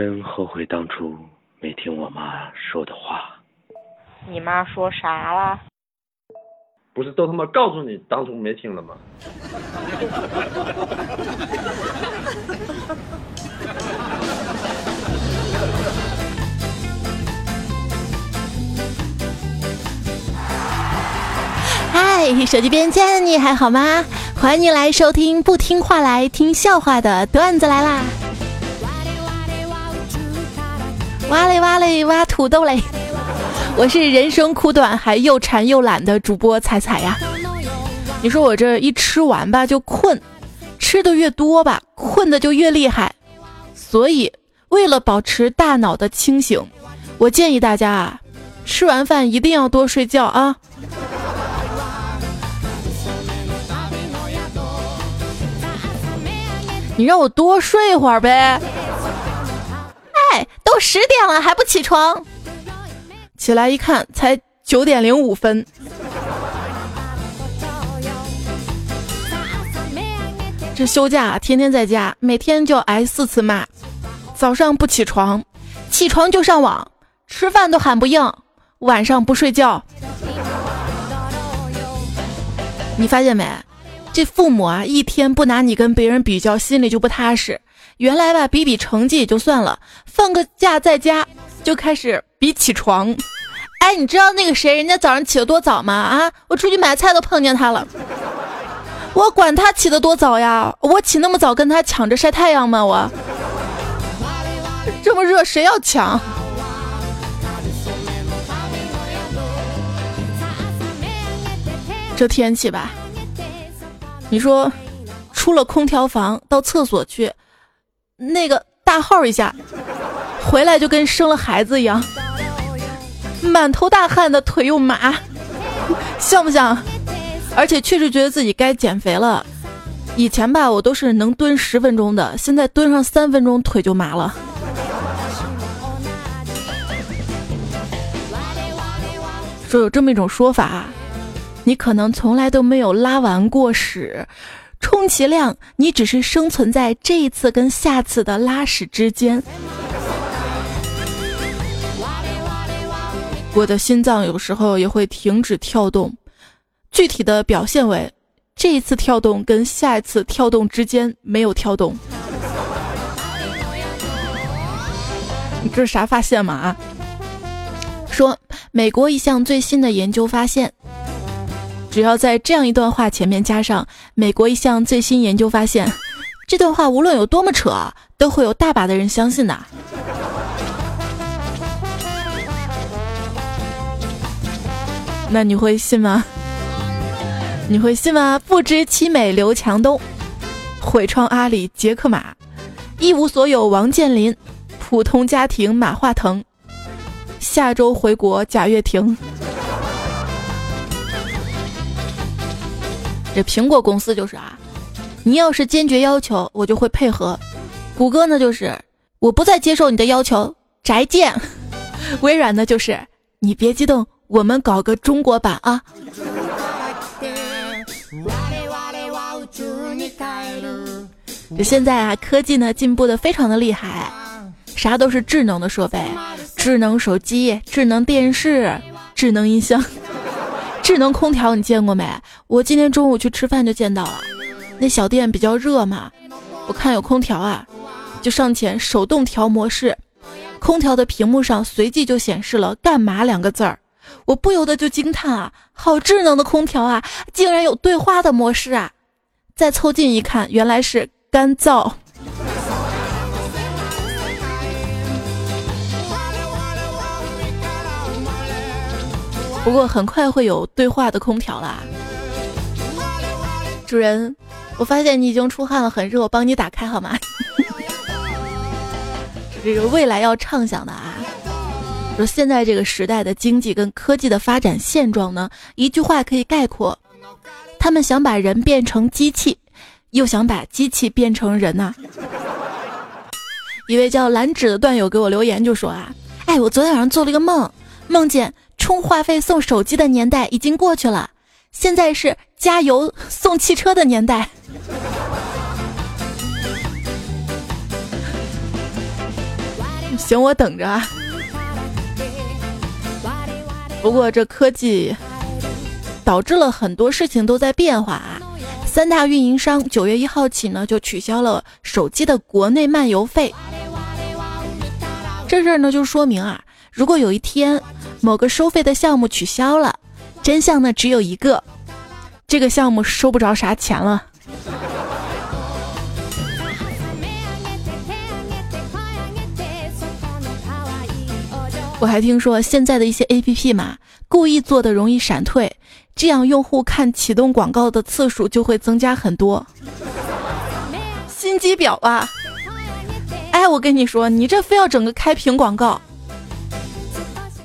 真后悔当初没听我妈说的话。你妈说啥了？不是都他妈告诉你当初没听了吗？嗨，手机边见你还好吗？欢迎你来收听不听话来听笑话的段子来啦！哇嘞哇嘞挖土豆嘞！我是人生苦短还又馋又懒的主播彩彩呀。你说我这一吃完吧就困，吃的越多吧困的就越厉害，所以为了保持大脑的清醒，我建议大家啊，吃完饭一定要多睡觉啊。你让我多睡会儿呗。哎，都十点了还不起床？起来一看，才九点零五分。这休假天天在家，每天就挨四次骂：早上不起床，起床就上网，吃饭都喊不应，晚上不睡觉。你发现没？这父母啊，一天不拿你跟别人比较，心里就不踏实。原来吧，比比成绩也就算了，放个假在家就开始比起床。哎，你知道那个谁，人家早上起得多早吗？啊，我出去买菜都碰见他了。我管他起得多早呀，我起那么早跟他抢着晒太阳吗？我这么热，谁要抢？这天气吧，你说出了空调房到厕所去，那个大号一下，回来就跟生了孩子一样。满头大汗的腿又麻，像不像？而且确实觉得自己该减肥了。以前吧，我都是能蹲十分钟的，现在蹲上三分钟腿就麻了。说有这么一种说法，你可能从来都没有拉完过屎，充其量你只是生存在这一次跟下次的拉屎之间。我的心脏有时候也会停止跳动，具体的表现为这一次跳动跟下一次跳动之间没有跳动。你这是啥发现嘛？啊？说美国一项最新的研究发现，只要在这样一段话前面加上“美国一项最新研究发现”，这段话无论有多么扯，都会有大把的人相信的。那你会信吗？你会信吗？不知其美刘强东，毁创阿里杰克马，一无所有王健林，普通家庭马化腾，下周回国贾跃亭。这苹果公司就是啊，你要是坚决要求，我就会配合；谷歌呢就是我不再接受你的要求，宅见；微软呢就是你别激动。我们搞个中国版啊！这现在啊，科技呢进步的非常的厉害，啥都是智能的设备，智能手机、智能电视、智能音箱、智能空调，你见过没？我今天中午去吃饭就见到了，那小店比较热嘛，我看有空调啊，就上前手动调模式，空调的屏幕上随即就显示了“干嘛”两个字儿。我不由得就惊叹啊，好智能的空调啊，竟然有对话的模式啊！再凑近一看，原来是干燥。不过很快会有对话的空调啦。主人，我发现你已经出汗了，很热，我帮你打开好吗？这个未来要畅想的啊。说现在这个时代的经济跟科技的发展现状呢，一句话可以概括：他们想把人变成机器，又想把机器变成人呐。一位叫蓝纸的段友给我留言就说啊，哎，我昨天晚上做了一个梦，梦见充话费送手机的年代已经过去了，现在是加油送汽车的年代。行，我等着啊。不过这科技导致了很多事情都在变化啊。三大运营商九月一号起呢，就取消了手机的国内漫游费。这事儿呢，就说明啊，如果有一天某个收费的项目取消了，真相呢只有一个，这个项目收不着啥钱了。我还听说现在的一些 A P P 嘛，故意做的容易闪退。这样用户看启动广告的次数就会增加很多，心机婊啊！哎，我跟你说，你这非要整个开屏广告，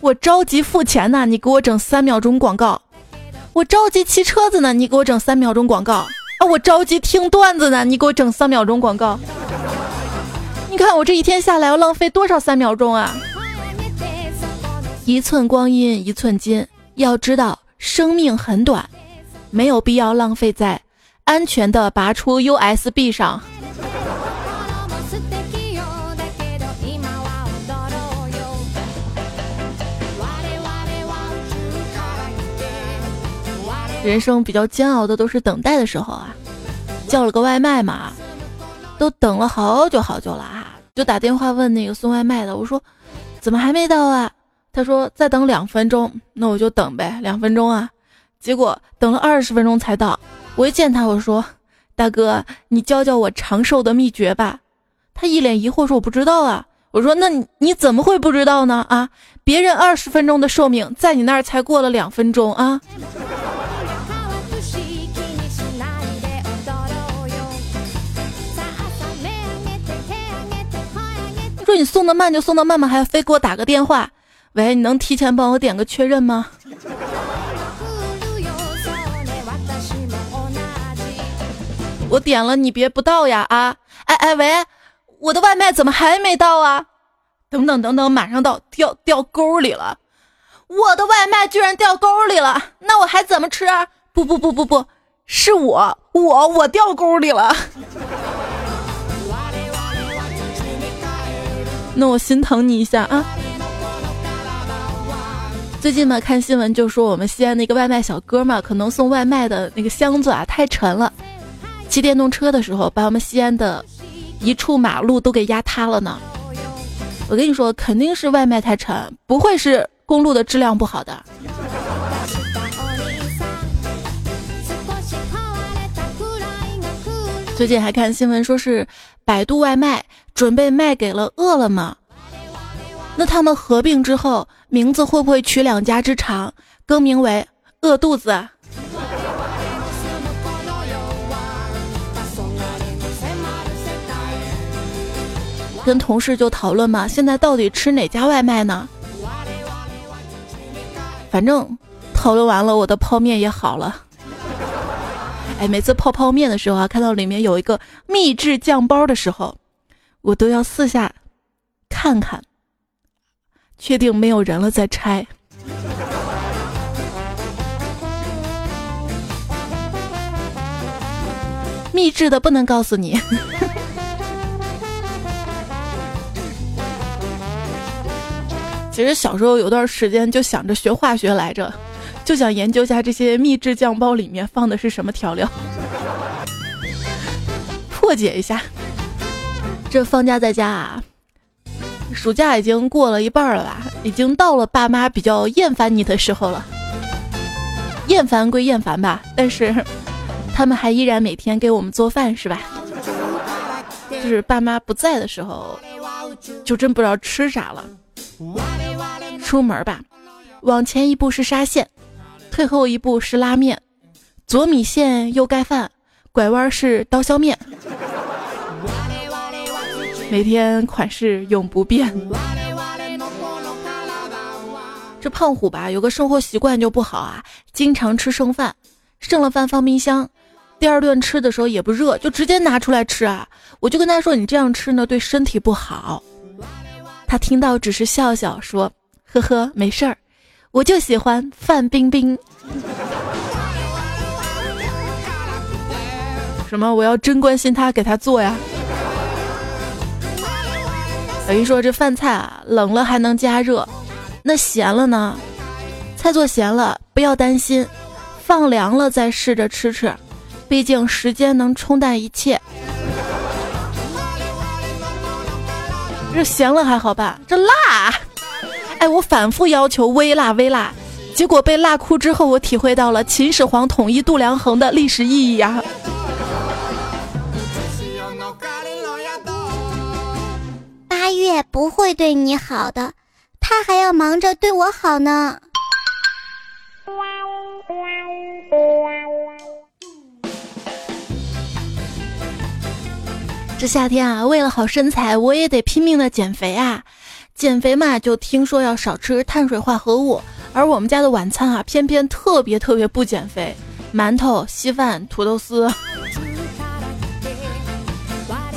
我着急付钱呢，你给我整三秒钟广告；我着急骑车子呢，你给我整三秒钟广告；啊，我着急听段子呢，你给我整三秒钟广告。你看我这一天下来要浪费多少三秒钟啊？一寸光阴一寸金，要知道。生命很短，没有必要浪费在安全的拔出 USB 上。人生比较煎熬的都是等待的时候啊，叫了个外卖嘛，都等了好久好久了啊，就打电话问那个送外卖的，我说怎么还没到啊？他说再等两分钟，那我就等呗，两分钟啊。结果等了二十分钟才到。我一见他，我说：“大哥，你教教我长寿的秘诀吧。”他一脸疑惑说：“我不知道啊。”我说：“那你你怎么会不知道呢？啊，别人二十分钟的寿命，在你那儿才过了两分钟啊。”说你送的慢就送的慢嘛，还要非给我打个电话。喂，你能提前帮我点个确认吗？我点了，你别不到呀啊！哎哎喂，我的外卖怎么还没到啊？等等等等，马上到，掉掉沟里了！我的外卖居然掉沟里了，那我还怎么吃？不不不不不，是我我我掉沟里了。那我心疼你一下啊。最近嘛，看新闻就说我们西安那个外卖小哥嘛，可能送外卖的那个箱子啊太沉了，骑电动车的时候把我们西安的一处马路都给压塌了呢。我跟你说，肯定是外卖太沉，不会是公路的质量不好的。最近还看新闻说是百度外卖准备卖给了饿了么。那他们合并之后，名字会不会取两家之长，更名为“饿肚子”？跟同事就讨论嘛，现在到底吃哪家外卖呢？反正讨论完了，我的泡面也好了。哎，每次泡泡面的时候啊，看到里面有一个秘制酱包的时候，我都要四下看看。确定没有人了再拆。秘制的不能告诉你。其实小时候有段时间就想着学化学来着，就想研究一下这些秘制酱包里面放的是什么调料，破解一下。这放假在家啊。暑假已经过了一半了吧，已经到了爸妈比较厌烦你的时候了。厌烦归厌烦吧，但是他们还依然每天给我们做饭，是吧？就是爸妈不在的时候，就真不知道吃啥了。出门吧，往前一步是沙县，退后一步是拉面，左米线右盖饭，拐弯是刀削面。每天款式永不变。这胖虎吧，有个生活习惯就不好啊，经常吃剩饭，剩了饭放冰箱，第二顿吃的时候也不热，就直接拿出来吃啊。我就跟他说，你这样吃呢，对身体不好。他听到只是笑笑说：“呵呵，没事儿，我就喜欢范冰冰。”什么？我要真关心他，给他做呀。有人说这饭菜啊，冷了还能加热，那咸了呢？菜做咸了不要担心，放凉了再试着吃吃，毕竟时间能冲淡一切。这咸了还好吧？这辣，哎，我反复要求微辣微辣，结果被辣哭之后，我体会到了秦始皇统一度量衡的历史意义呀。八月不会对你好的，他还要忙着对我好呢。这夏天啊，为了好身材，我也得拼命的减肥啊！减肥嘛，就听说要少吃碳水化合物，而我们家的晚餐啊，偏偏特别特别不减肥，馒头、稀饭、土豆丝。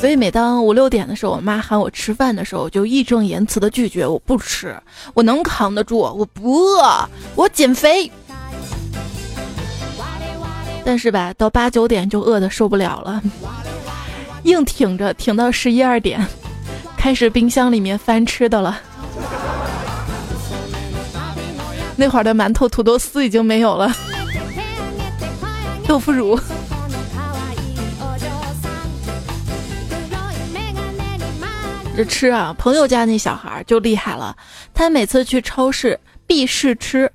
所以每当五六点的时候，我妈喊我吃饭的时候，我就义正言辞的拒绝，我不吃，我能扛得住，我不饿，我减肥。但是吧，到八九点就饿得受不了了。硬挺着，挺到十一二点，开始冰箱里面翻吃的了。那会儿的馒头、土豆丝已经没有了，豆腐乳。这吃啊，朋友家那小孩就厉害了，他每次去超市必试吃，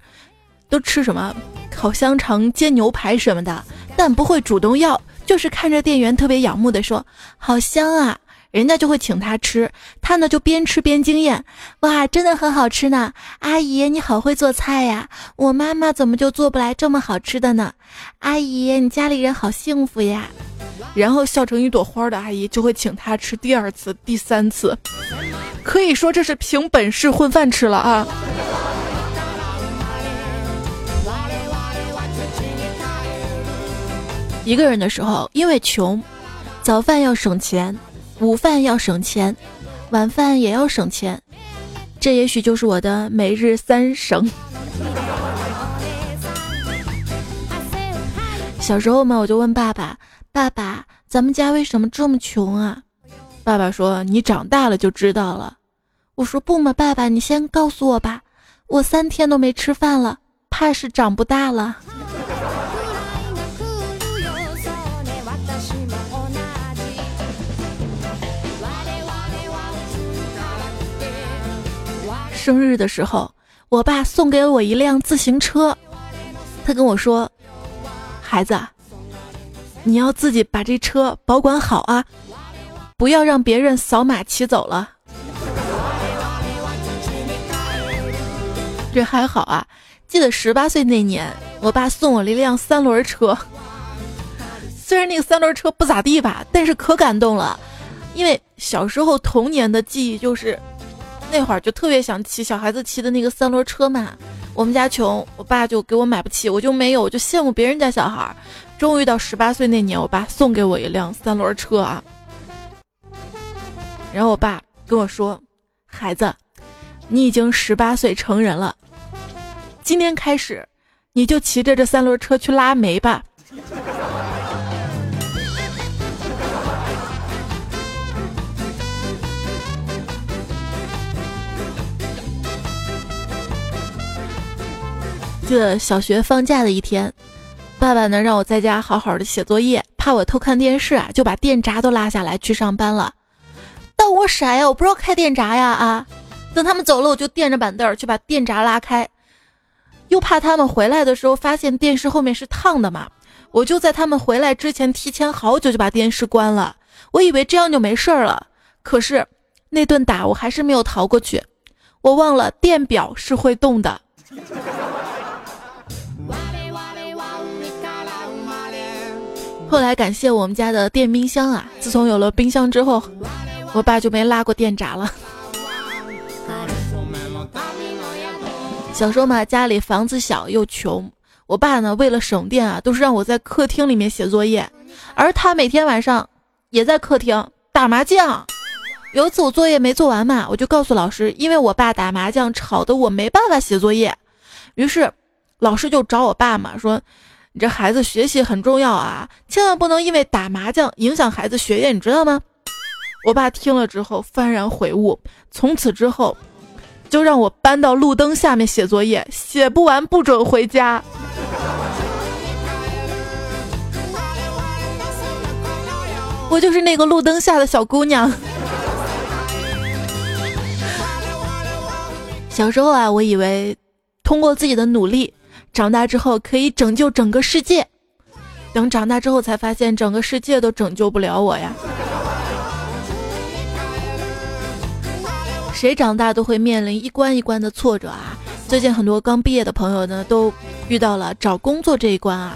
都吃什么烤香肠、煎牛排什么的，但不会主动要。就是看着店员特别仰慕的说：“好香啊！”人家就会请他吃，他呢就边吃边惊艳：“哇，真的很好吃呢！阿姨你好会做菜呀，我妈妈怎么就做不来这么好吃的呢？阿姨你家里人好幸福呀！”然后笑成一朵花的阿姨就会请他吃第二次、第三次，可以说这是凭本事混饭吃了啊！一个人的时候，因为穷，早饭要省钱，午饭要省钱，晚饭也要省钱。这也许就是我的每日三省。小时候嘛，我就问爸爸：“爸爸，咱们家为什么这么穷啊？”爸爸说：“你长大了就知道了。”我说：“不嘛，爸爸，你先告诉我吧。我三天都没吃饭了，怕是长不大了。”生日的时候，我爸送给了我一辆自行车。他跟我说：“孩子，你要自己把这车保管好啊，不要让别人扫码骑走了。”这还好啊！记得十八岁那年，我爸送我了一辆三轮车。虽然那个三轮车不咋地吧，但是可感动了，因为小时候童年的记忆就是。那会儿就特别想骑小孩子骑的那个三轮车嘛，我们家穷，我爸就给我买不起，我就没有，我就羡慕别人家小孩。终于到十八岁那年，我爸送给我一辆三轮车啊。然后我爸跟我说：“孩子，你已经十八岁成人了，今天开始，你就骑着这三轮车去拉煤吧。”记得小学放假的一天，爸爸呢让我在家好好的写作业，怕我偷看电视啊，就把电闸都拉下来去上班了。但我傻呀，我不知道开电闸呀啊！等他们走了，我就垫着板凳去把电闸拉开，又怕他们回来的时候发现电视后面是烫的嘛，我就在他们回来之前提前好久就把电视关了。我以为这样就没事儿了，可是那顿打我还是没有逃过去，我忘了电表是会动的。后来感谢我们家的电冰箱啊，自从有了冰箱之后，我爸就没拉过电闸了。小时候嘛，家里房子小又穷，我爸呢为了省电啊，都是让我在客厅里面写作业，而他每天晚上也在客厅打麻将。有一次我作业没做完嘛，我就告诉老师，因为我爸打麻将吵得我没办法写作业，于是老师就找我爸嘛说。你这孩子学习很重要啊，千万不能因为打麻将影响孩子学业，你知道吗？我爸听了之后幡然悔悟，从此之后就让我搬到路灯下面写作业，写不完不准回家。我就是那个路灯下的小姑娘。小时候啊，我以为通过自己的努力，长大之后可以拯救整个世界。等长大之后才发现，整个世界都拯救不了我呀。谁长大都会面临一关一关的挫折啊！最近很多刚毕业的朋友呢，都遇到了找工作这一关啊。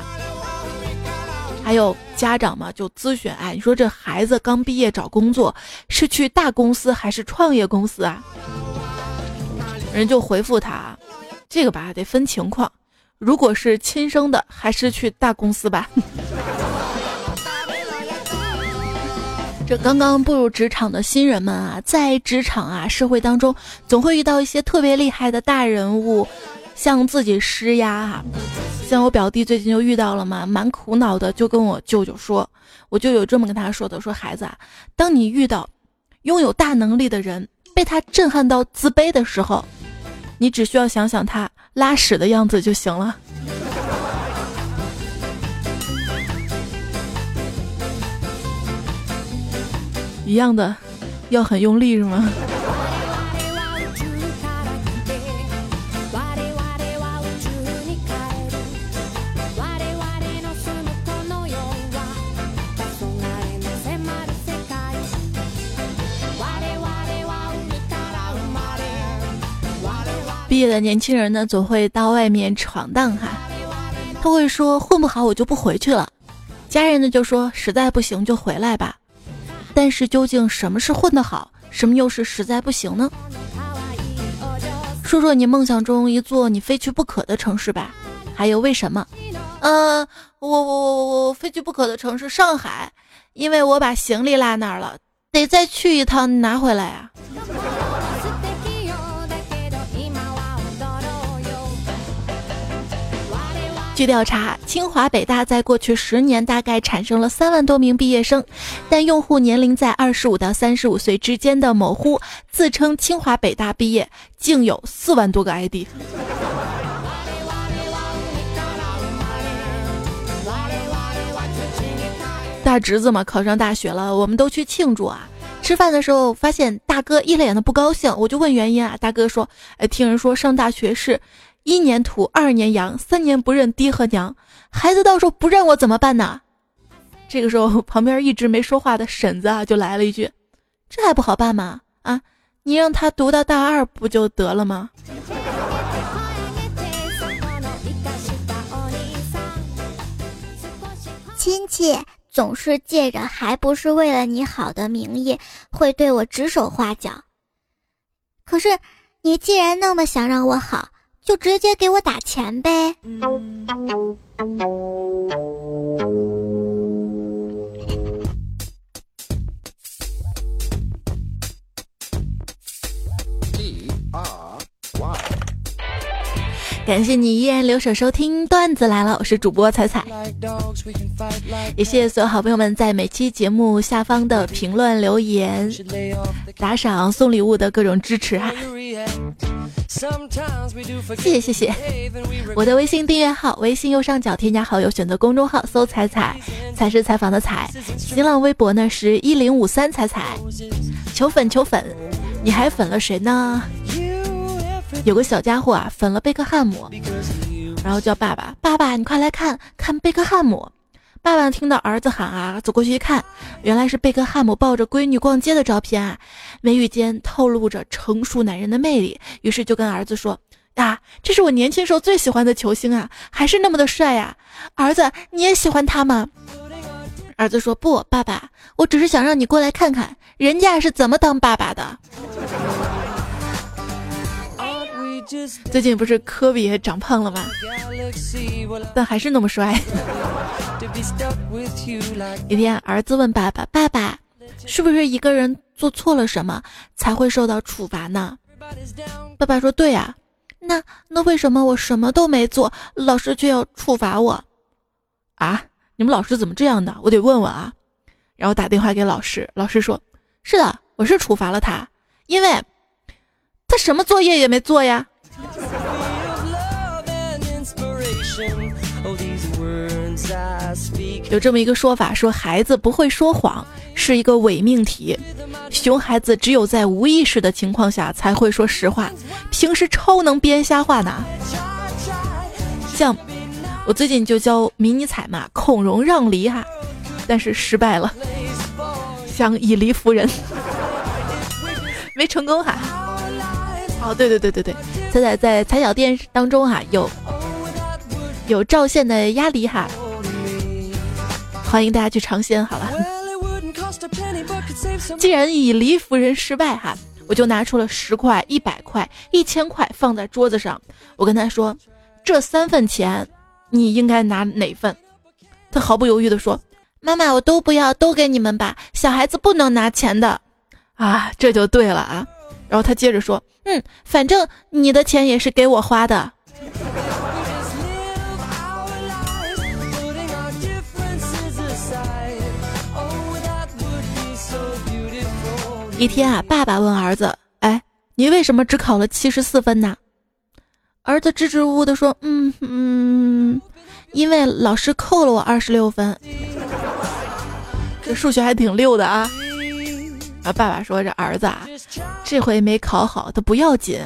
还有家长嘛，就咨询，哎，你说这孩子刚毕业找工作，是去大公司还是创业公司啊？人就回复他，这个吧得分情况，如果是亲生的，还是去大公司吧。这刚刚步入职场的新人们啊，在职场啊社会当中，总会遇到一些特别厉害的大人物，向自己施压啊。像我表弟最近就遇到了嘛，蛮苦恼的，就跟我舅舅说，我舅舅这么跟他说的，说孩子啊，当你遇到拥有大能力的人，被他震撼到自卑的时候，你只需要想想他拉屎的样子就行了。一样的，要很用力是吗？毕业的年轻人呢，总会到外面闯荡哈。他会说混不好我就不回去了，家人呢就说实在不行就回来吧。但是究竟什么是混得好，什么又是实在不行呢？说说你梦想中一座你非去不可的城市吧，还有为什么？呃，我我我我我非去不可的城市上海，因为我把行李落那儿了，得再去一趟拿回来啊。据调查，清华北大在过去十年大概产生了三万多名毕业生，但用户年龄在二十五到三十五岁之间的某乎自称清华北大毕业，竟有四万多个 ID。大侄子嘛，考上大学了，我们都去庆祝啊。吃饭的时候发现大哥一脸的不高兴，我就问原因啊，大哥说：“哎，听人说上大学是。”一年土，二年洋，三年不认爹和娘，孩子到时候不认我怎么办呢？这个时候，旁边一直没说话的婶子啊，就来了一句：“这还不好办吗？啊，你让他读到大二不就得了吗？”亲戚总是借着还不是为了你好的名义，会对我指手画脚。可是，你既然那么想让我好。就直接给我打钱呗。感谢你依然留守收听段子来了，我是主播彩彩，也谢谢所有好朋友们在每期节目下方的评论留言、打赏、送礼物的各种支持哈。谢谢谢谢，我的微信订阅号，微信右上角添加好友，选择公众号搜“彩彩”，才是采访的彩。新浪微博呢是一零五三彩彩，求粉求粉，你还粉了谁呢？有个小家伙啊，粉了贝克汉姆，然后叫爸爸，爸爸你快来看看贝克汉姆。爸爸听到儿子喊啊，走过去一看，原来是贝克汉姆抱着闺女逛街的照片啊，眉宇间透露着成熟男人的魅力。于是就跟儿子说：“啊，这是我年轻时候最喜欢的球星啊，还是那么的帅呀！儿子，你也喜欢他吗？”儿子说：“不，爸爸，我只是想让你过来看看人家是怎么当爸爸的。”最近不是科比也长胖了吗？但还是那么帅。一天，儿子问爸爸：“爸爸，是不是一个人做错了什么才会受到处罚呢？”爸爸说：“对呀。”那那为什么我什么都没做，老师却要处罚我？啊？你们老师怎么这样的？我得问问啊。然后打电话给老师，老师说：“是的，我是处罚了他，因为他什么作业也没做呀。有这么一个说法，说孩子不会说谎是一个伪命题，熊孩子只有在无意识的情况下才会说实话，平时超能编瞎话呢。像我最近就教迷你彩嘛，孔融让梨哈，但是失败了，想以梨服人，没成功哈。哦，对对对对对，彩彩在踩脚店当中哈有有赵县的鸭梨哈。欢迎大家去尝鲜，好了。既然以梨服人失败哈，我就拿出了十块、一百块、一千块放在桌子上。我跟他说：“这三份钱，你应该拿哪份？”他毫不犹豫地说：“妈妈，我都不要，都给你们吧。小孩子不能拿钱的。”啊，这就对了啊。然后他接着说：“嗯，反正你的钱也是给我花的。”一天啊，爸爸问儿子：“哎，你为什么只考了七十四分呢？”儿子支支吾吾的说：“嗯嗯，因为老师扣了我二十六分。”这数学还挺溜的啊！爸爸说：“这儿子啊，这回没考好，他不要紧，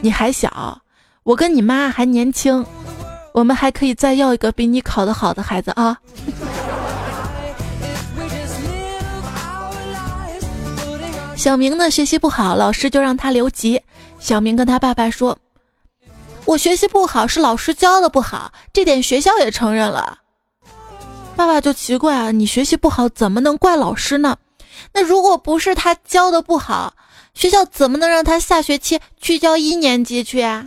你还小，我跟你妈还年轻，我们还可以再要一个比你考得好的孩子啊。”小明呢学习不好，老师就让他留级。小明跟他爸爸说：“我学习不好是老师教的不好，这点学校也承认了。”爸爸就奇怪啊，你学习不好怎么能怪老师呢？那如果不是他教的不好，学校怎么能让他下学期去教一年级去啊？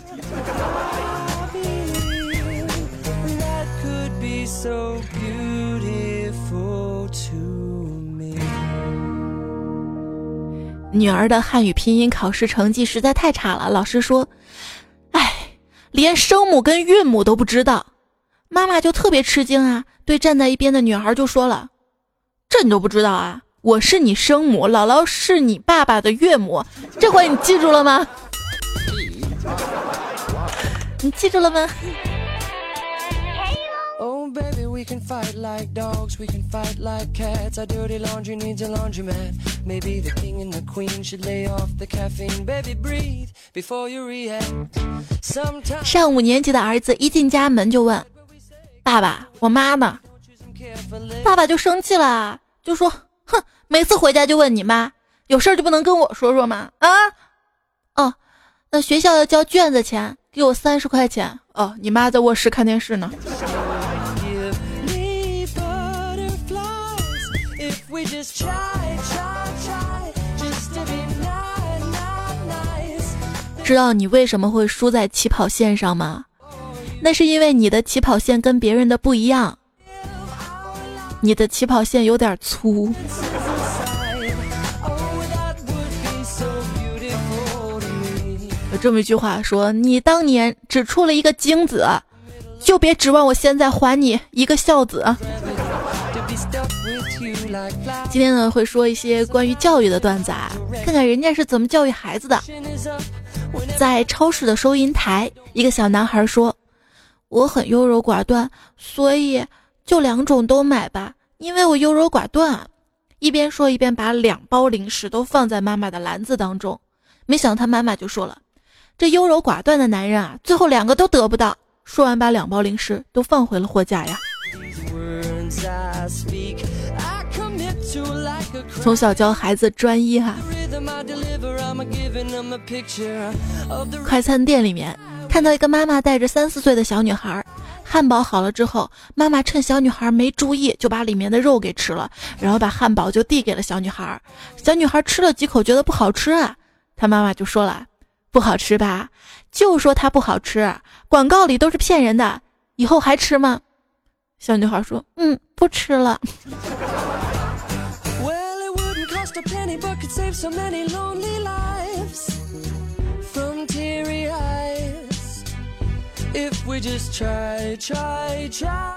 女儿的汉语拼音考试成绩实在太差了，老师说：“哎，连声母跟韵母都不知道。”妈妈就特别吃惊啊，对站在一边的女孩就说了：“这你都不知道啊？我是你生母，姥姥是你爸爸的岳母，这回你记住了吗？你记住了吗？”上五年级的儿子一进家门就问：“爸爸，我妈呢？”爸爸就生气了，就说：“哼，每次回家就问你妈，有事就不能跟我说说吗？啊？哦，那学校要交卷子钱，给我三十块钱。哦，你妈在卧室看电视呢。”知道你为什么会输在起跑线上吗？那是因为你的起跑线跟别人的不一样，你的起跑线有点粗。有这么一句话说：你当年只出了一个精子，就别指望我现在还你一个孝子。今天呢，会说一些关于教育的段子啊，看看人家是怎么教育孩子的。在超市的收银台，一个小男孩说：“我很优柔寡断，所以就两种都买吧，因为我优柔寡断啊。”一边说一边把两包零食都放在妈妈的篮子当中。没想到他妈妈就说了：“这优柔寡断的男人啊，最后两个都得不到。”说完，把两包零食都放回了货架呀。从小教孩子专一哈。快餐店里面看到一个妈妈带着三四岁的小女孩，汉堡好了之后，妈妈趁小女孩没注意就把里面的肉给吃了，然后把汉堡就递给了小女孩。小女孩吃了几口觉得不好吃啊，她妈妈就说了：“不好吃吧？就说它不好吃，广告里都是骗人的，以后还吃吗？”小女孩说：“嗯，不吃了。”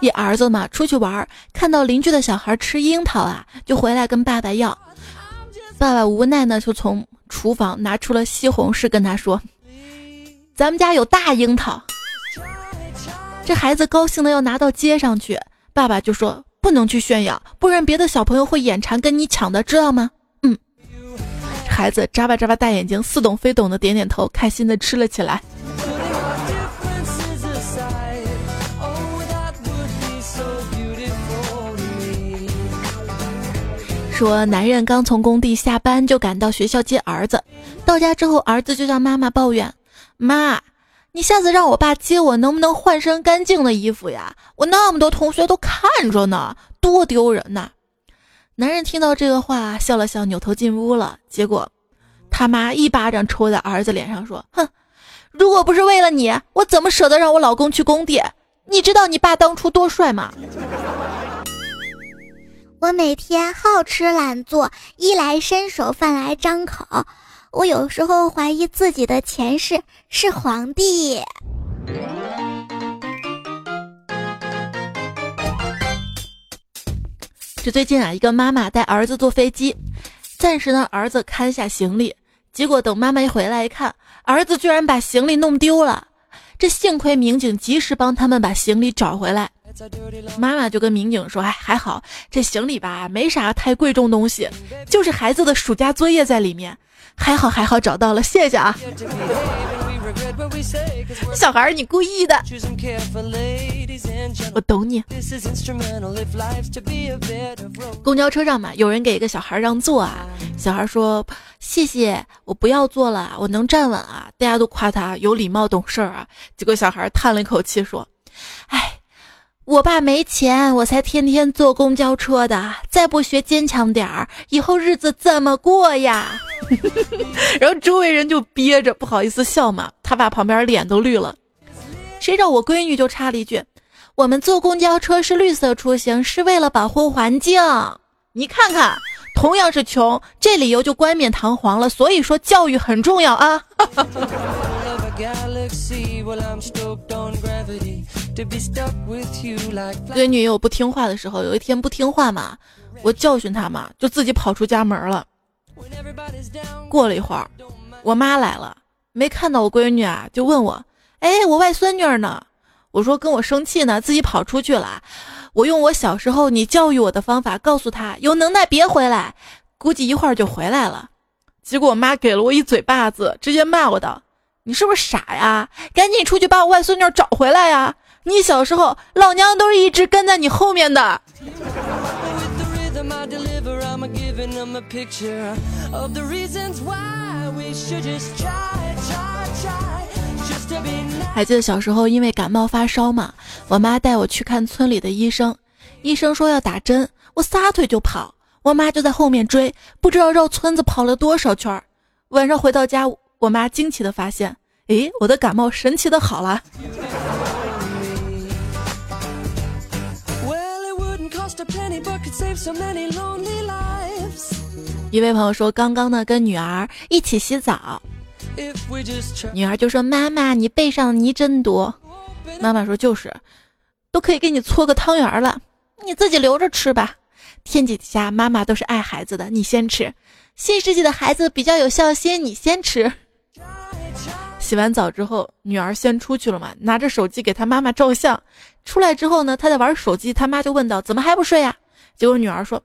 一儿子嘛，出去玩，看到邻居的小孩吃樱桃啊，就回来跟爸爸要。爸爸无奈呢，就从厨房拿出了西红柿，跟他说：“咱们家有大樱桃。”这孩子高兴的要拿到街上去，爸爸就说：“不能去炫耀，不然别的小朋友会眼馋跟你抢的，知道吗？”嗯，孩子眨巴眨巴大眼睛，似懂非懂的点点头，开心的吃了起来。说男人刚从工地下班就赶到学校接儿子，到家之后儿子就向妈妈抱怨：“妈，你下次让我爸接我，能不能换身干净的衣服呀？我那么多同学都看着呢，多丢人呐！”男人听到这个话笑了笑，扭头进屋了。结果他妈一巴掌抽在儿子脸上，说：“哼，如果不是为了你，我怎么舍得让我老公去工地？你知道你爸当初多帅吗？”我每天好吃懒做，衣来伸手，饭来张口。我有时候怀疑自己的前世是皇帝。这最近啊，一个妈妈带儿子坐飞机，暂时呢儿子看下行李，结果等妈妈一回来一看，儿子居然把行李弄丢了。这幸亏民警及时帮他们把行李找回来。妈妈就跟民警说：“哎，还好这行李吧，没啥太贵重东西，就是孩子的暑假作业在里面。还好还好找到了，谢谢啊。”小孩，你故意的，我懂你。公交车上嘛，有人给一个小孩让座啊，小孩说：“谢谢，我不要坐了，我能站稳啊。”大家都夸他有礼貌、懂事儿啊。结果小孩叹了一口气说：“哎。”我爸没钱，我才天天坐公交车的。再不学坚强点儿，以后日子怎么过呀？然后周围人就憋着不好意思笑嘛。他爸旁边脸都绿了。谁知道我闺女就插了一句：“我们坐公交车是绿色出行，是为了保护环境。”你看看，同样是穷，这理由就冠冕堂皇了。所以说教育很重要啊。闺女有不听话的时候，有一天不听话嘛，我教训她嘛，就自己跑出家门了。过了一会儿，我妈来了，没看到我闺女啊，就问我：“哎，我外孙女呢？”我说：“跟我生气呢，自己跑出去了。”我用我小时候你教育我的方法告诉她：“有能耐别回来。”估计一会儿就回来了。结果我妈给了我一嘴巴子，直接骂我道：“你是不是傻呀？赶紧出去把我外孙女找回来呀！”你小时候，老娘都是一直跟在你后面的。还记得小时候因为感冒发烧吗？我妈带我去看村里的医生，医生说要打针，我撒腿就跑，我妈就在后面追，不知道绕村子跑了多少圈。晚上回到家，我妈惊奇的发现，诶，我的感冒神奇的好了。一位朋友说，刚刚呢跟女儿一起洗澡，女儿就说：“妈妈，你背上泥真多。”妈妈说：“就是，都可以给你搓个汤圆了，你自己留着吃吧。”天底下妈妈都是爱孩子的，你先吃。新世纪的孩子比较有孝心，你先吃。洗完澡之后，女儿先出去了嘛，拿着手机给她妈妈照相。出来之后呢，她在玩手机，她妈就问道：“怎么还不睡呀？”结果女儿说：“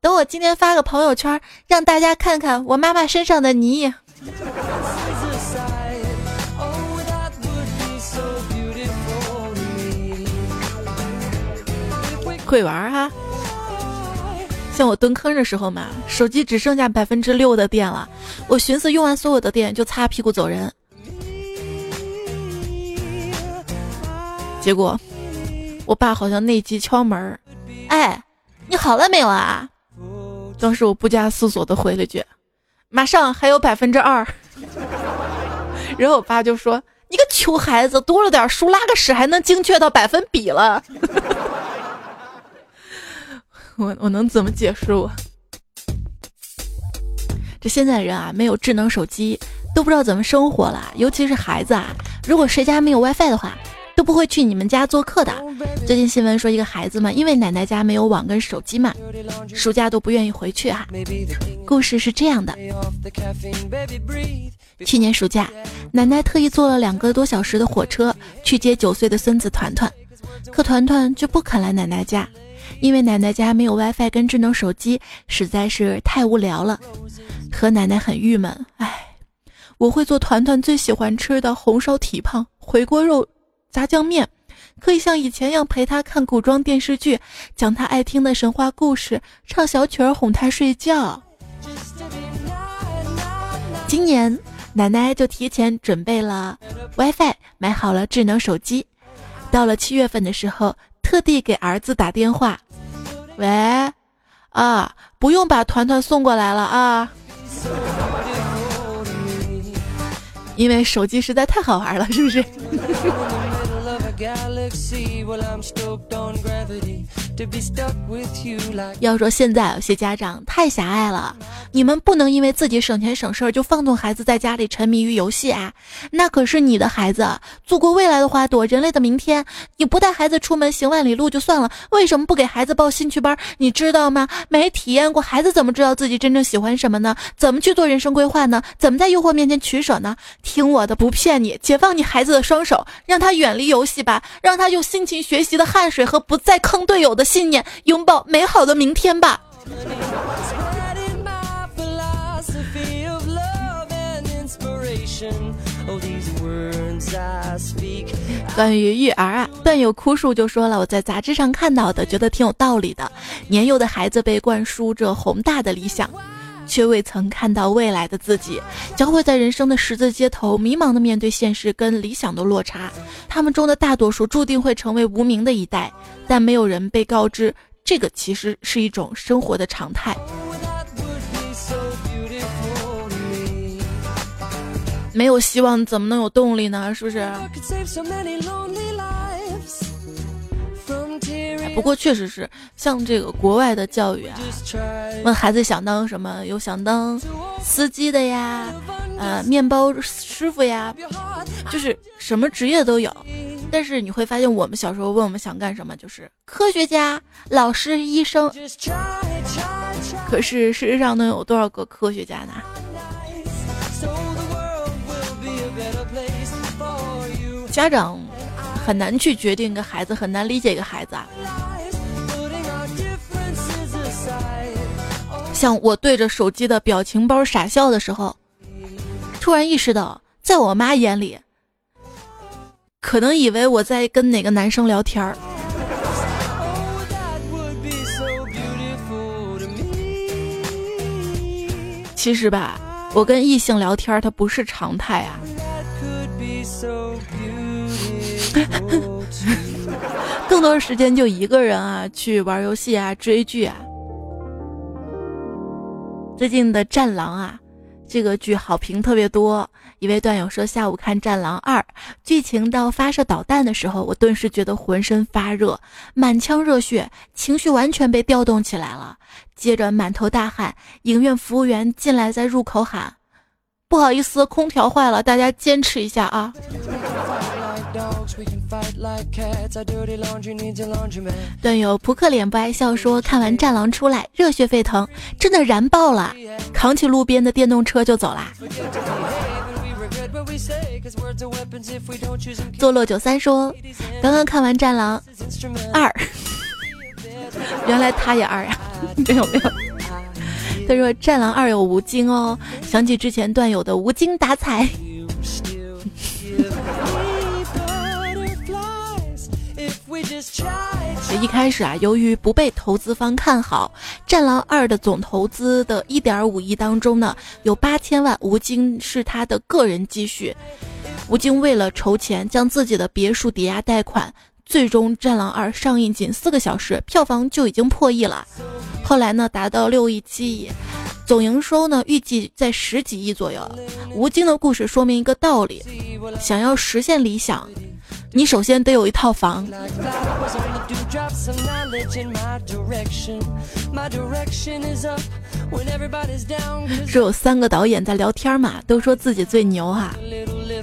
等我今天发个朋友圈，让大家看看我妈妈身上的泥。”会玩哈！像我蹲坑的时候嘛，手机只剩下百分之六的电了，我寻思用完所有的电就擦屁股走人。结果，我爸好像内急敲门哎，你好了没有啊？当时我不加思索的回了句：“马上还有百分之二。”然后我爸就说：“你个穷孩子，多了点书拉个屎还能精确到百分比了。”我我能怎么解释我？这现在人啊，没有智能手机都不知道怎么生活了，尤其是孩子啊，如果谁家没有 WiFi 的话。都不会去你们家做客的。最近新闻说，一个孩子嘛，因为奶奶家没有网跟手机嘛，暑假都不愿意回去哈。故事是这样的：去年暑假，奶奶特意坐了两个多小时的火车去接九岁的孙子团团，可团团却不肯来奶奶家，因为奶奶家没有 WiFi 跟智能手机，实在是太无聊了。和奶奶很郁闷，唉，我会做团团最喜欢吃的红烧蹄膀、回锅肉、炸酱面。可以像以前一样陪他看古装电视剧，讲他爱听的神话故事，唱小曲儿哄他睡觉。今年奶奶就提前准备了 WiFi，买好了智能手机。到了七月份的时候，特地给儿子打电话：“喂，啊，不用把团团送过来了啊，因为手机实在太好玩了，是不是？” galaxy. While well, I'm stoked on gravity. 要说现在有些家长太狭隘了，你们不能因为自己省钱省事儿就放纵孩子在家里沉迷于游戏啊！那可是你的孩子，祖国未来的花朵，人类的明天。你不带孩子出门行万里路就算了，为什么不给孩子报兴趣班？你知道吗？没体验过，孩子怎么知道自己真正喜欢什么呢？怎么去做人生规划呢？怎么在诱惑面前取舍呢？听我的，不骗你，解放你孩子的双手，让他远离游戏吧。让他用辛勤学习的汗水和不再坑队友的信念，拥抱美好的明天吧。关于育儿啊，段友枯树就说了，我在杂志上看到的，觉得挺有道理的。年幼的孩子被灌输着宏大的理想。却未曾看到未来的自己，将会在人生的十字街头迷茫的面对现实跟理想的落差。他们中的大多数注定会成为无名的一代，但没有人被告知，这个其实是一种生活的常态。没有希望怎么能有动力呢？是不是？不过确实是，像这个国外的教育啊，问孩子想当什么，有想当司机的呀，呃，面包师傅呀，就是什么职业都有。但是你会发现，我们小时候问我们想干什么，就是科学家、老师、医生。可是事实上能有多少个科学家呢？家长。很难去决定一个孩子，很难理解一个孩子啊。像我对着手机的表情包傻笑的时候，突然意识到，在我妈眼里，可能以为我在跟哪个男生聊天儿。其实吧，我跟异性聊天，它不是常态啊。更多的时间就一个人啊，去玩游戏啊，追剧啊。最近的《战狼》啊，这个剧好评特别多。一位段友说，下午看《战狼二》，剧情到发射导弹的时候，我顿时觉得浑身发热，满腔热血，情绪完全被调动起来了。接着满头大汗，影院服务员进来在入口喊：“不好意思，空调坏了，大家坚持一下啊。”段友扑克脸不爱笑说：“看完《战狼》出来，热血沸腾，真的燃爆了，扛起路边的电动车就走啦。”坐落九三说：“刚刚看完《战狼二》，原来他也二呀，没 有没有。”他说：“《战狼二》有吴京哦，想起之前段友的无精打采。”一开始啊，由于不被投资方看好，《战狼二》的总投资的一点五亿当中呢，有八千万吴京是他的个人积蓄。吴京为了筹钱，将自己的别墅抵押贷款，最终《战狼二》上映仅四个小时，票房就已经破亿了。后来呢，达到六亿、七亿，总营收呢预计在十几亿左右。吴京的故事说明一个道理：想要实现理想。你首先得有一套房。是有三个导演在聊天嘛，都说自己最牛哈。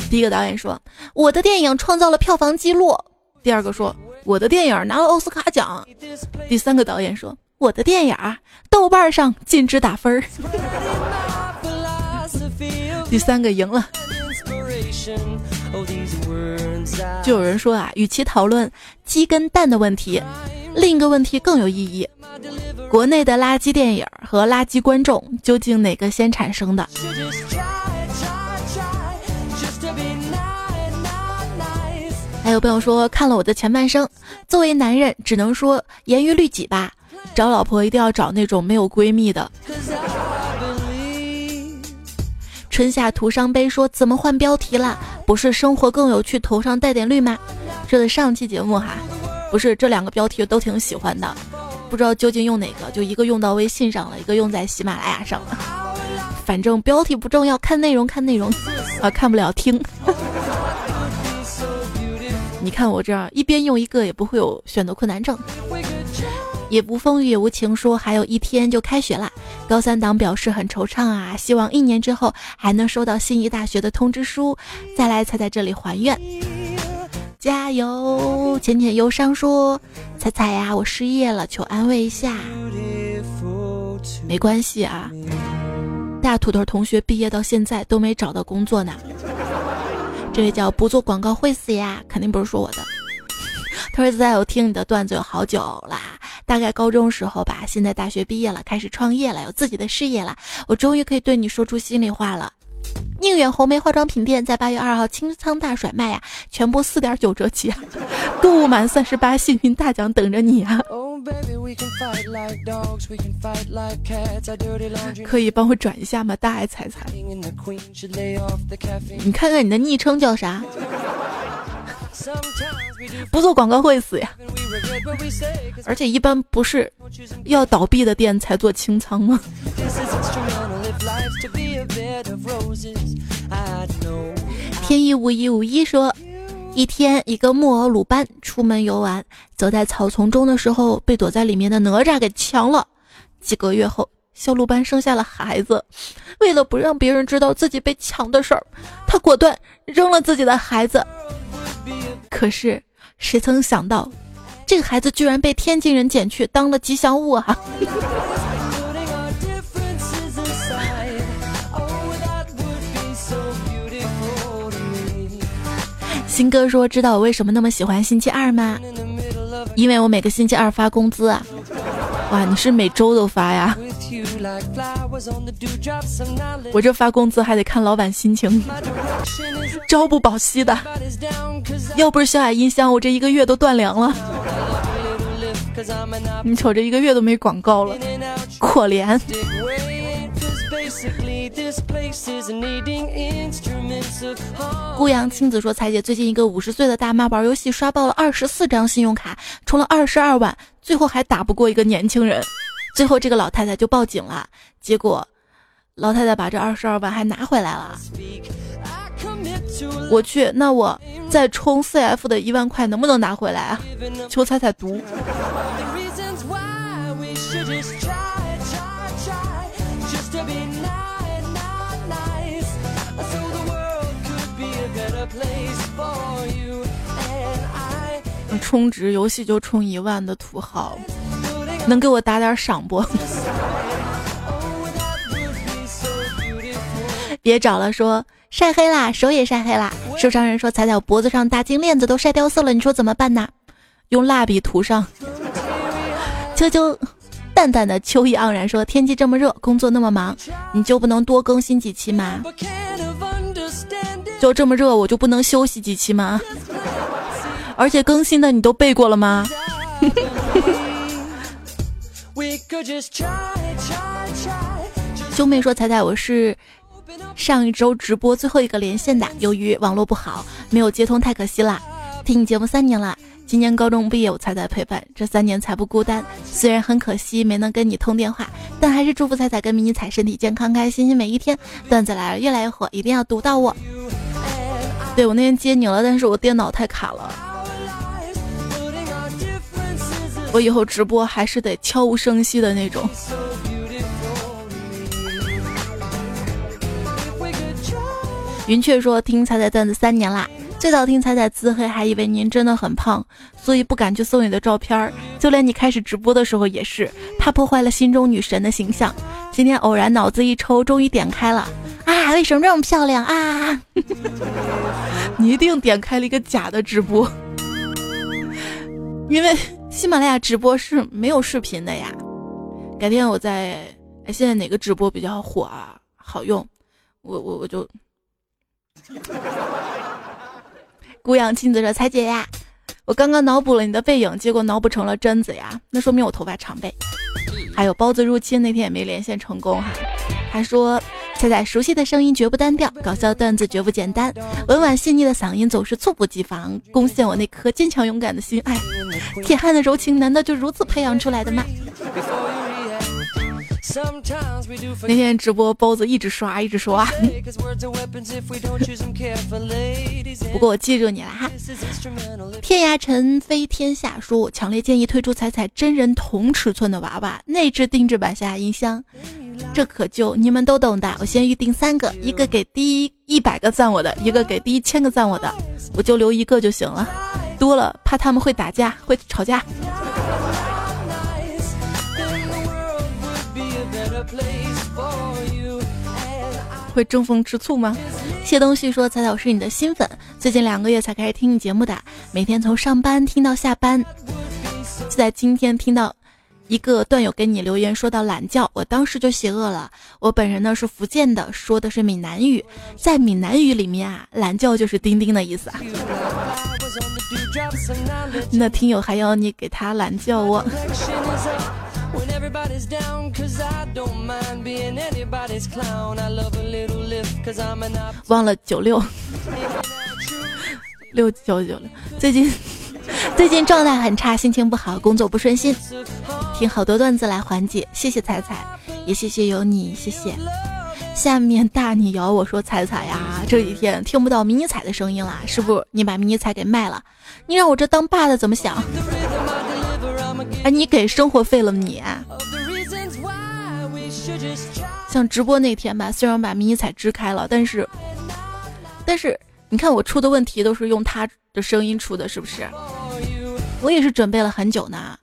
第一个导演说：“我的电影创造了票房记录。”第二个说：“我的电影拿了奥斯卡奖。”第三个导演说：“我的电影，豆瓣上禁止打分儿。第三个赢了。就有人说啊，与其讨论鸡跟蛋的问题，另一个问题更有意义：国内的垃圾电影和垃圾观众究竟哪个先产生的？还有朋友说看了我的前半生，作为男人只能说严于律己吧，找老婆一定要找那种没有闺蜜的。春夏徒伤悲说怎么换标题了？不是生活更有趣，头上带点绿吗？这是上期节目哈，不是这两个标题都挺喜欢的，不知道究竟用哪个，就一个用到微信上了，一个用在喜马拉雅上了。反正标题不重要，看内容看内容，啊看不了听。你看我这样一边用一个也不会有选择困难症。也不风雨也无情说还有一天就开学啦，高三党表示很惆怅啊，希望一年之后还能收到心仪大学的通知书，再来才在这里还愿。加油！浅浅忧伤说，彩彩呀，我失业了，求安慰一下。没关系啊，大土豆同学毕业到现在都没找到工作呢。这位叫不做广告会死呀，肯定不是说我的。他说在我听你的段子有好久啦，大概高中时候吧，现在大学毕业了，开始创业了，有自己的事业了，我终于可以对你说出心里话了。宁远红梅化妆品店在八月二号清仓大甩卖呀，全部四点九折起，购物满三十八，幸运大奖等着你啊！可以帮我转一下吗？大爱彩彩，你看看你的昵称叫啥？不做广告会死呀！而且一般不是要倒闭的店才做清仓吗？天意无一五一说，一天一个木偶鲁班出门游玩，走在草丛中的时候，被躲在里面的哪吒给抢了。几个月后，小鲁班生下了孩子，为了不让别人知道自己被抢的事儿，他果断扔了自己的孩子。可是，谁曾想到，这个孩子居然被天津人捡去当了吉祥物啊！新哥说：“知道我为什么那么喜欢星期二吗？因为我每个星期二发工资啊！哇，你是每周都发呀？我这发工资还得看老板心情，朝不保夕的。要不是小雅音箱，我这一个月都断粮了。你瞅这一个月都没广告了，可怜。”孤阳亲子说：“彩姐，最近一个五十岁的大妈玩游戏刷爆了二十四张信用卡，充了二十二万，最后还打不过一个年轻人，最后这个老太太就报警了。结果，老太太把这二十二万还拿回来了。我去，那我再充 CF 的一万块能不能拿回来啊？求彩彩读。”充值游戏就充一万的土豪，能给我打点赏不？别找了，说晒黑啦，手也晒黑啦。受伤人说踩踩我脖子上大金链子都晒掉色了，你说怎么办呢？用蜡笔涂上。秋秋淡淡的秋意盎然说天气这么热，工作那么忙，你就不能多更新几期吗？就这么热，我就不能休息几期吗？而且更新的你都背过了吗？兄妹说：“彩彩，我是上一周直播最后一个连线的，由于网络不好，没有接通，太可惜了。听你节目三年了，今年高中毕业，我彩彩陪伴，这三年才不孤单。虽然很可惜没能跟你通电话，但还是祝福彩彩跟迷你彩身体健康，开心心每一天。段子来了，越来越火，一定要读到我。”对我那天接你了，但是我电脑太卡了。我以后直播还是得悄无声息的那种。云雀说听彩彩段子三年啦，最早听彩彩自黑，还以为您真的很胖，所以不敢去搜你的照片儿。就连你开始直播的时候也是，怕破坏了心中女神的形象。今天偶然脑子一抽，终于点开了。啊，为什么这么漂亮啊？你一定点开了一个假的直播，因为喜马拉雅直播是没有视频的呀。改天我再，哎，现在哪个直播比较火啊？好用，我我我就。孤阳亲自说：“彩姐呀，我刚刚脑补了你的背影，结果脑补成了贞子呀，那说明我头发长呗。”还有包子入侵那天也没连线成功哈。还说：“彩彩熟悉的声音绝不单调，搞笑段子绝不简单，温婉细腻的嗓音总是猝不及防，攻陷我那颗坚强勇敢的心。哎，铁汉的柔情难道就如此培养出来的吗？”那天直播，包子一直刷，一直刷。不过我记住你了哈。天涯尘飞天下说，我强烈建议推出彩彩真人同尺寸的娃娃，内置定制版下音箱。这可就你们都懂的。我先预定三个，一个给第一一百个赞我的，一个给第一千个赞我的，我就留一个就行了。多了怕他们会打架，会吵架。会争风吃醋吗？谢东旭说：“彩彩，我是你的新粉，最近两个月才开始听你节目的，每天从上班听到下班。就在今天听到一个段友给你留言，说到懒觉，我当时就邪恶了。我本人呢是福建的，说的是闽南语，在闽南语里面啊，懒觉就是钉钉的意思啊。那听友还要你给他懒觉哦。”忘了九六 六九九六，最近 最近状态很差，心情不好，工作不顺心，听好多段子来缓解。谢谢彩彩，也谢谢有你，谢谢。下面大你咬我说彩彩呀，这几天听不到迷你彩的声音了，是不是你把迷你彩给卖了？你让我这当爸的怎么想？哎，你给生活费了你？像直播那天吧，虽然把迷你彩支开了，但是，但是你看我出的问题都是用他的声音出的，是不是？我也是准备了很久呢。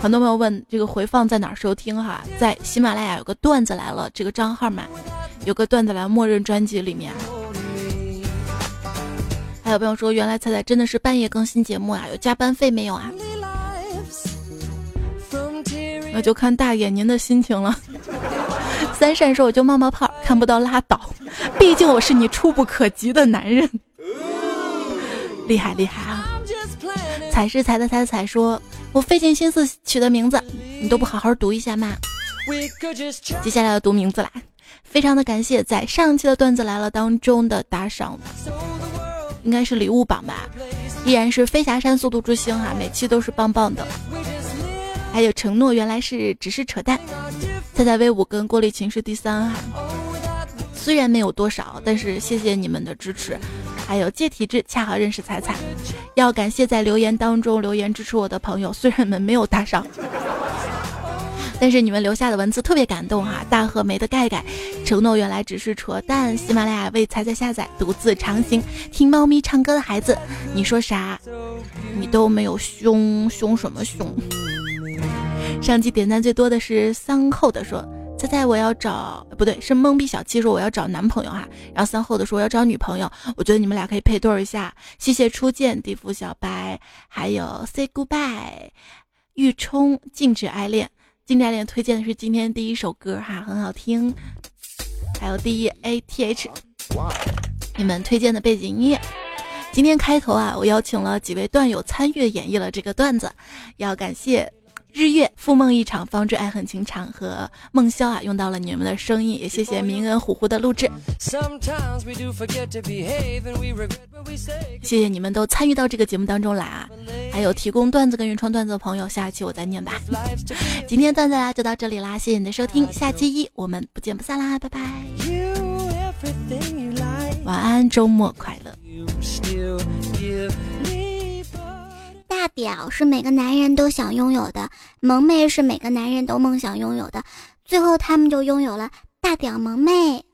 很多朋友问这个回放在哪收听哈，在喜马拉雅有个段子来了这个账号嘛，有个段子来默认专辑里面。还有朋友说，原来彩彩真的是半夜更新节目啊，有加班费没有啊？那就看大爷您的心情了。三善说我就冒冒泡，看不到拉倒，毕竟我是你触不可及的男人。厉害厉害啊！彩是彩的彩彩说，我费尽心思取的名字，你都不好好读一下吗？接下来要读名字啦，非常的感谢在上期的段子来了当中的打赏，应该是礼物榜吧，依然是飞霞山速度之星哈，每期都是棒棒的。还有承诺，原来是只是扯淡。彩彩威武跟郭丽琴是第三哈，虽然没有多少，但是谢谢你们的支持。还有借体质恰好认识彩彩，要感谢在留言当中留言支持我的朋友，虽然你们没有打赏，但是你们留下的文字特别感动哈。大河没的盖盖，承诺原来只是扯淡。喜马拉雅为彩彩下载，独自长行，听猫咪唱歌的孩子，你说啥？你都没有凶凶什么凶？上期点赞最多的是三后的说：“猜猜我要找不对，是懵逼小七说我要找男朋友哈。”然后三后的说我要找女朋友，我觉得你们俩可以配对一下。谢谢初见地府小白，还有 Say Goodbye，欲冲禁止爱恋，禁止爱恋推荐的是今天第一首歌哈，很好听。还有第一 A T H，你们推荐的背景音乐。今天开头啊，我邀请了几位段友参与演绎了这个段子，要感谢。日月复梦一场，方知爱恨情长和梦潇啊，用到了你们的声音，也谢谢明恩虎虎的录制，谢谢你们都参与到这个节目当中来啊！还有提供段子跟原创段子的朋友，下一期我再念吧。今天段子啦就到这里啦，谢谢你的收听，下期一我们不见不散啦，拜拜，晚安，周末快乐。大屌是每个男人都想拥有的，萌妹是每个男人都梦想拥有的，最后他们就拥有了大屌萌妹。